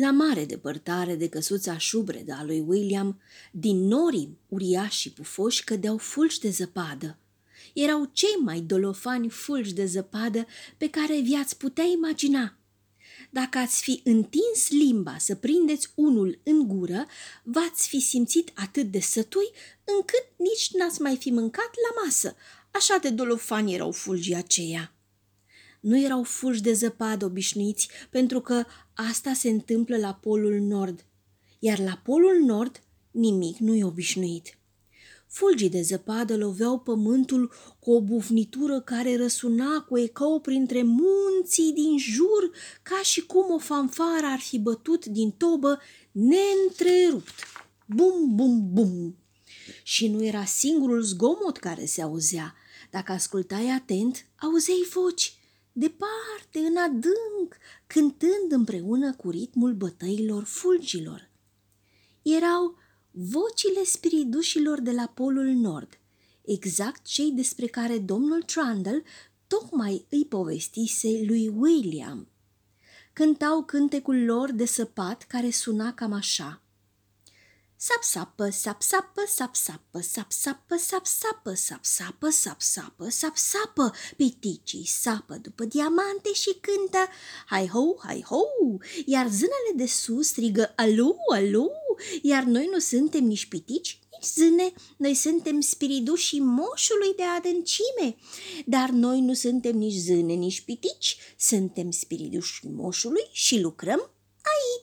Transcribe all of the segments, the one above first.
La mare depărtare de căsuța șubredă a lui William, din norii uriași și pufoși cădeau fulgi de zăpadă. Erau cei mai dolofani fulgi de zăpadă pe care vi-ați putea imagina. Dacă ați fi întins limba să prindeți unul în gură, v-ați fi simțit atât de sătui încât nici n-ați mai fi mâncat la masă. Așa de dolofani erau fulgii aceia nu erau fulgi de zăpadă obișnuiți, pentru că asta se întâmplă la polul nord, iar la polul nord nimic nu e obișnuit. Fulgii de zăpadă loveau pământul cu o bufnitură care răsuna cu ecou printre munții din jur, ca și cum o fanfară ar fi bătut din tobă neîntrerupt. Bum, bum, bum! Și nu era singurul zgomot care se auzea. Dacă ascultai atent, auzeai voci, departe, în adânc, cântând împreună cu ritmul bătăilor fulgilor. Erau vocile spiridușilor de la Polul Nord, exact cei despre care domnul Trundle tocmai îi povestise lui William. Cântau cântecul lor de săpat care suna cam așa – Sap-sapă, sap-sapă, sap-sapă, sap-sapă, sap-sapă, sap-sapă, sap-sapă, sap-sapă, piticii sapă după diamante și cântă hai-ho, hai-ho, iar zânele de sus strigă alu, alu, iar noi nu suntem nici pitici, nici zâne, noi suntem spiridușii moșului de adâncime, dar noi nu suntem nici zâne, nici pitici, suntem spiridușii moșului și lucrăm aici.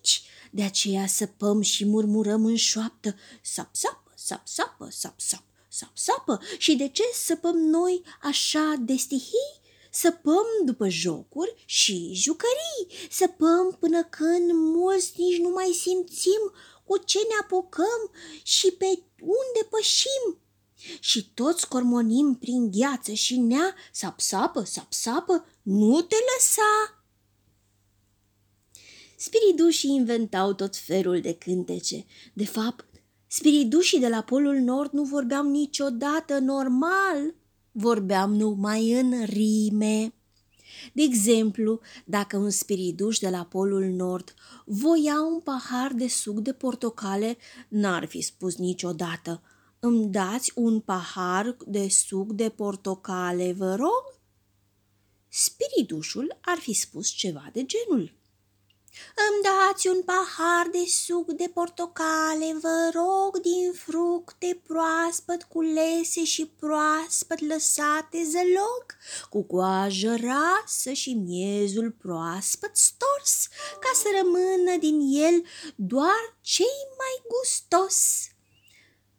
De aceea săpăm și murmurăm în șoaptă, sap-sapă, sap-sapă, sap-sap, sap-sapă. Și de ce săpăm noi așa de stihii? Săpăm după jocuri și jucării, săpăm până când mulți nici nu mai simțim cu ce ne apucăm și pe unde pășim. Și toți cormonim prin gheață și nea, sap-sapă, sap-sapă, nu te lăsa! Spiridușii inventau tot felul de cântece. De fapt, spiridușii de la Polul Nord nu vorbeau niciodată normal, vorbeam numai în rime. De exemplu, dacă un spiriduș de la Polul Nord voia un pahar de suc de portocale, n-ar fi spus niciodată Îmi dați un pahar de suc de portocale, vă rog? Spiridușul ar fi spus ceva de genul. Îmi dați un pahar de suc de portocale, vă rog, din fructe proaspăt culese și proaspăt lăsate zăloc, cu coajă rasă și miezul proaspăt stors, ca să rămână din el doar cei mai gustos.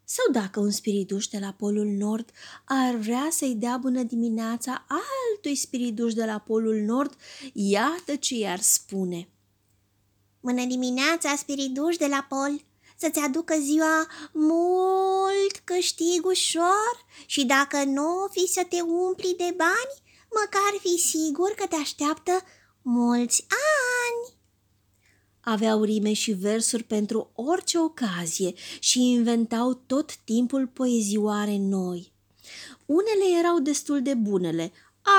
Sau dacă un spiriduș de la Polul Nord ar vrea să-i dea bună dimineața altui spiriduș de la Polul Nord, iată ce i-ar spune – Bună dimineața, spiriduș de la pol, să-ți aducă ziua mult câștig ușor și dacă nu fi să te umpli de bani, măcar fi sigur că te așteaptă mulți ani. Aveau rime și versuri pentru orice ocazie și inventau tot timpul poezioare noi. Unele erau destul de bunele,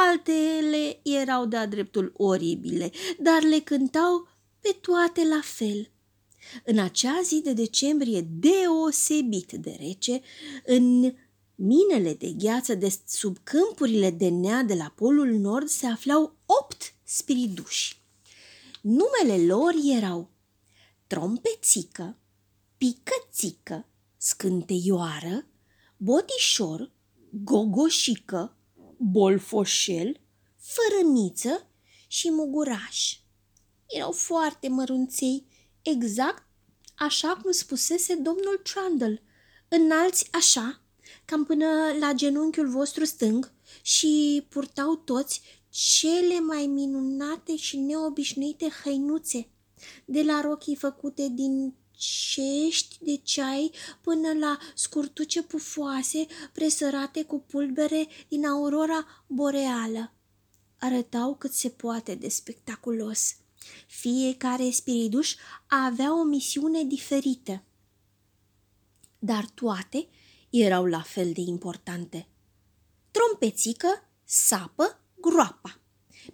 altele erau de-a dreptul oribile, dar le cântau pe toate la fel. În acea zi de decembrie deosebit de rece, în minele de gheață de sub câmpurile de nea de la polul nord se aflau opt spiriduși. Numele lor erau trompețică, picățică, scânteioară, botișor, gogoșică, bolfoșel, fărămiță și muguraș erau foarte mărunței, exact așa cum spusese domnul Trundle, înalți așa, cam până la genunchiul vostru stâng și purtau toți cele mai minunate și neobișnuite hăinuțe, de la rochii făcute din cești de ceai până la scurtuce pufoase presărate cu pulbere din aurora boreală. Arătau cât se poate de spectaculos. Fiecare spiriduș avea o misiune diferită, dar toate erau la fel de importante. Trompețică sapă groapa.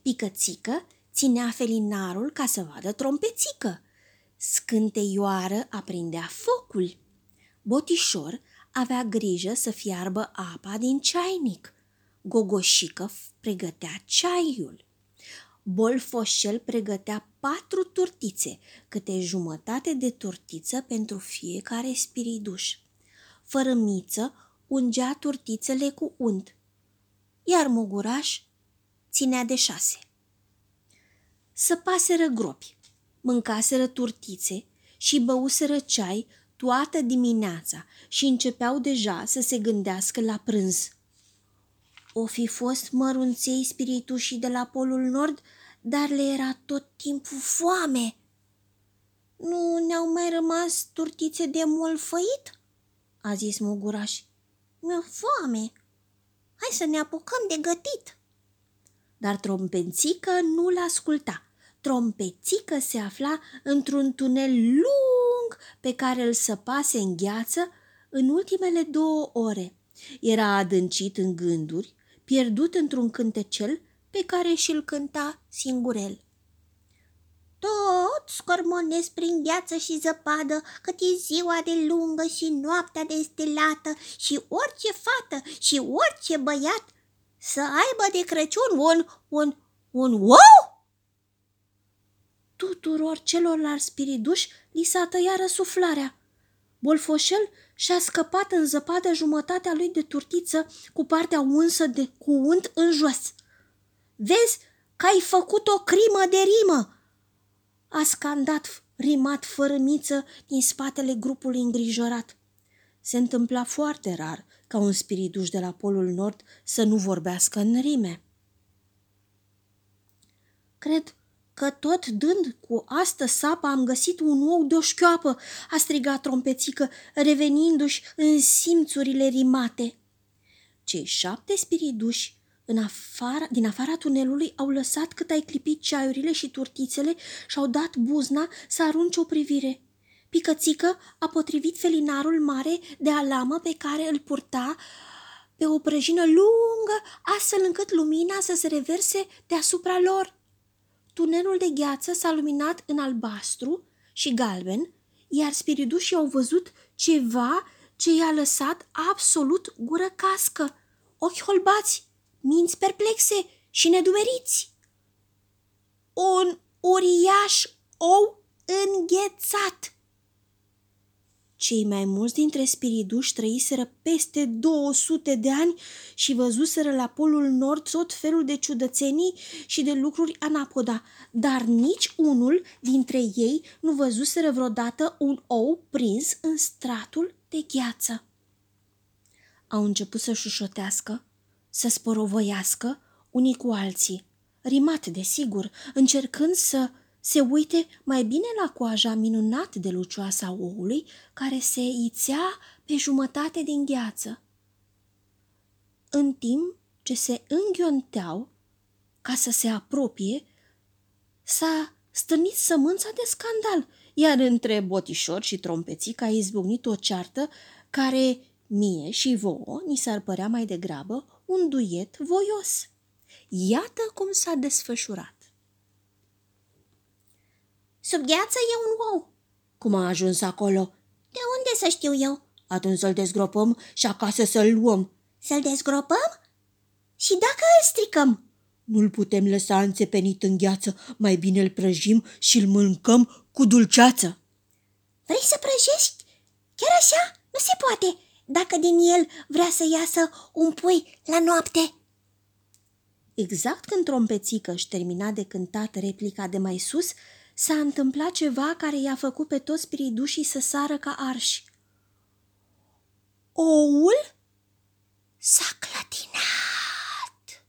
Picățică ținea felinarul ca să vadă trompețică. Scânteioară aprindea focul. Botișor avea grijă să fiarbă apa din ceainic. Gogoșică pregătea ceaiul. Bolfoșel pregătea patru turtițe, câte jumătate de turtiță pentru fiecare spiriduș. Fărămiță ungea turtițele cu unt, iar Muguraș ținea de șase. Săpaseră gropi, mâncaseră turtițe și băuseră ceai toată dimineața și începeau deja să se gândească la prânz. O fi fost mărunței spiritușii de la Polul Nord, dar le era tot timpul foame. Nu ne-au mai rămas turtițe de molfăit? a zis Muguraș. Mi-e foame. Hai să ne apucăm de gătit. Dar trompețică nu-l asculta. Trompețică se afla într-un tunel lung pe care îl săpase în gheață în ultimele două ore. Era adâncit în gânduri, pierdut într-un cântecel pe care și-l cânta singurel. Tot scormonesc prin gheață și zăpadă, cât e ziua de lungă și noaptea de stelată și orice fată și orice băiat să aibă de Crăciun un, un, un wow! Tuturor celorlalți spiriduși li s-a tăiat răsuflarea. Bolfoșel și-a scăpat în zăpadă jumătatea lui de turtiță cu partea unsă de cu unt în jos. Vezi că ai făcut o crimă de rimă!" a scandat rimat fără miță din spatele grupului îngrijorat. Se întâmpla foarte rar ca un spiriduș de la Polul Nord să nu vorbească în rime. Cred că tot dând cu astă sapă am găsit un ou de o șchioapă, a strigat trompețică, revenindu-și în simțurile rimate. Cei șapte spiriduși în afara, din afara tunelului au lăsat cât ai clipit ceaiurile și turtițele și au dat buzna să arunce o privire. Picățică a potrivit felinarul mare de alamă pe care îl purta pe o prăjină lungă, astfel încât lumina să se reverse deasupra lor. Tunelul de gheață s-a luminat în albastru și galben, iar spiridușii au văzut ceva ce i-a lăsat absolut gură cască, ochi holbați, minți perplexe și nedumeriți. Un uriaș ou înghețat. Cei mai mulți dintre spiriduși trăiseră peste 200 de ani și văzuseră la polul nord tot felul de ciudățenii și de lucruri anapoda, dar nici unul dintre ei nu văzuseră vreodată un ou prins în stratul de gheață. Au început să șușotească, să sporovăiască unii cu alții, rimat de sigur, încercând să se uite mai bine la coaja minunat de lucioasa oului care se ițea pe jumătate din gheață. În timp ce se înghionteau ca să se apropie, s-a stârnit sămânța de scandal, iar între botișor și trompețic a izbucnit o ceartă care mie și vouă ni s-ar părea mai degrabă un duet voios. Iată cum s-a desfășurat. Sub gheață e un ou. Cum a ajuns acolo? De unde să știu eu? Atunci să-l dezgropăm și acasă să-l luăm. Să-l dezgropăm? Și dacă îl stricăm? Nu-l putem lăsa înțepenit în gheață, mai bine îl prăjim și îl mâncăm cu dulceață. Vrei să prăjești? Chiar așa? Nu se poate dacă din el vrea să iasă un pui la noapte. Exact când trompețică își termina de cântat replica de mai sus, s-a întâmplat ceva care i-a făcut pe toți spiridușii să sară ca arși. Oul s-a clătinat.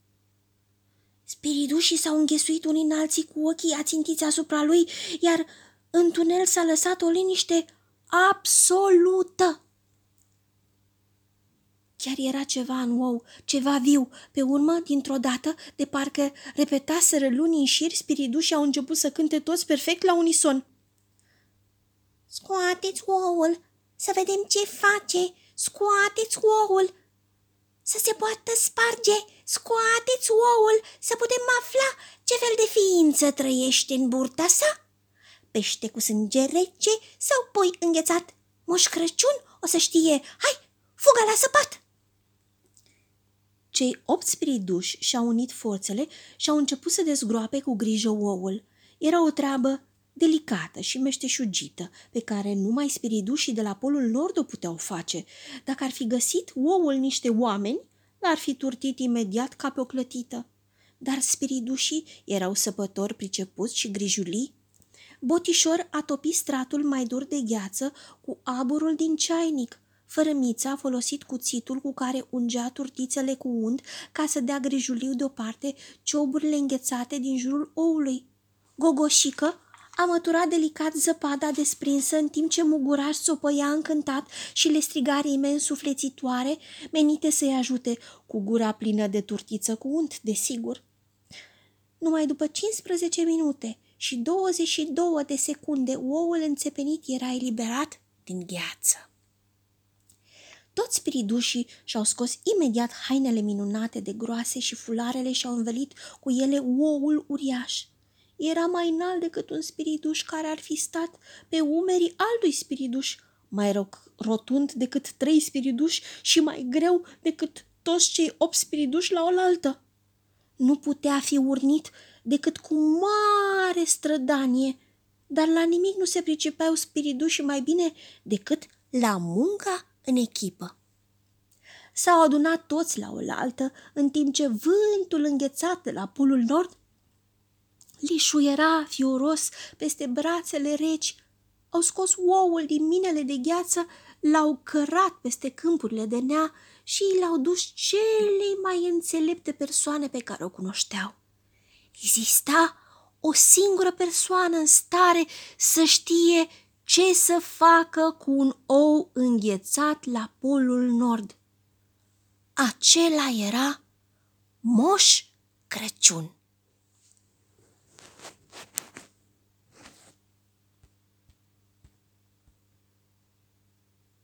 Spiridușii s-au înghesuit unii în alții cu ochii ațintiți asupra lui, iar în tunel s-a lăsat o liniște absolută. Chiar era ceva în ou, ceva viu. Pe urmă, dintr-o dată, de parcă repetaseră luni în șir, spiridușii au început să cânte toți perfect la unison. Scoateți oul, să vedem ce face, scoateți oul, să se poată sparge, scoateți oul, să putem afla ce fel de ființă trăiește în burta sa. pește cu sânge rece sau poi înghețat. Moș Crăciun o să știe. Hai, fuga la săpat! Cei opt spiriduși și-au unit forțele și au început să dezgroape cu grijă ouul. Era o treabă delicată și meșteșugită, pe care numai spiridușii de la Polul Nord o puteau face. Dacă ar fi găsit ouul niște oameni, l-ar fi turtit imediat ca pe o clătită. Dar spiridușii erau săpători pricepuți și grijulii. Botișor a topit stratul mai dur de gheață cu aburul din ceainic. Fărămița a folosit cuțitul cu care ungea turtițele cu unt ca să dea grijuliu deoparte cioburile înghețate din jurul oului. Gogoșică a măturat delicat zăpada desprinsă în timp ce muguraș țopăia încântat și le striga rime însuflețitoare menite să-i ajute, cu gura plină de turtiță cu unt, desigur. Numai după 15 minute și 22 de secunde ouăl înțepenit era eliberat din gheață. Toți spiridușii și-au scos imediat hainele minunate de groase și fularele și-au învelit cu ele oul uriaș – era mai înalt decât un spiriduș care ar fi stat pe umerii altui spiriduș, mai rotund decât trei spiriduși și mai greu decât toți cei opt spiriduși la oaltă. Nu putea fi urnit decât cu mare strădanie, dar la nimic nu se pricepeau spiridușii mai bine decât la munca în echipă. S-au adunat toți la oaltă, în timp ce vântul înghețat de la polul nord lișuiera fioros peste brațele reci, au scos ouul din minele de gheață, l-au cărat peste câmpurile de nea și l-au dus cele mai înțelepte persoane pe care o cunoșteau. Exista o singură persoană în stare să știe ce să facă cu un ou înghețat la polul nord. Acela era Moș Crăciun.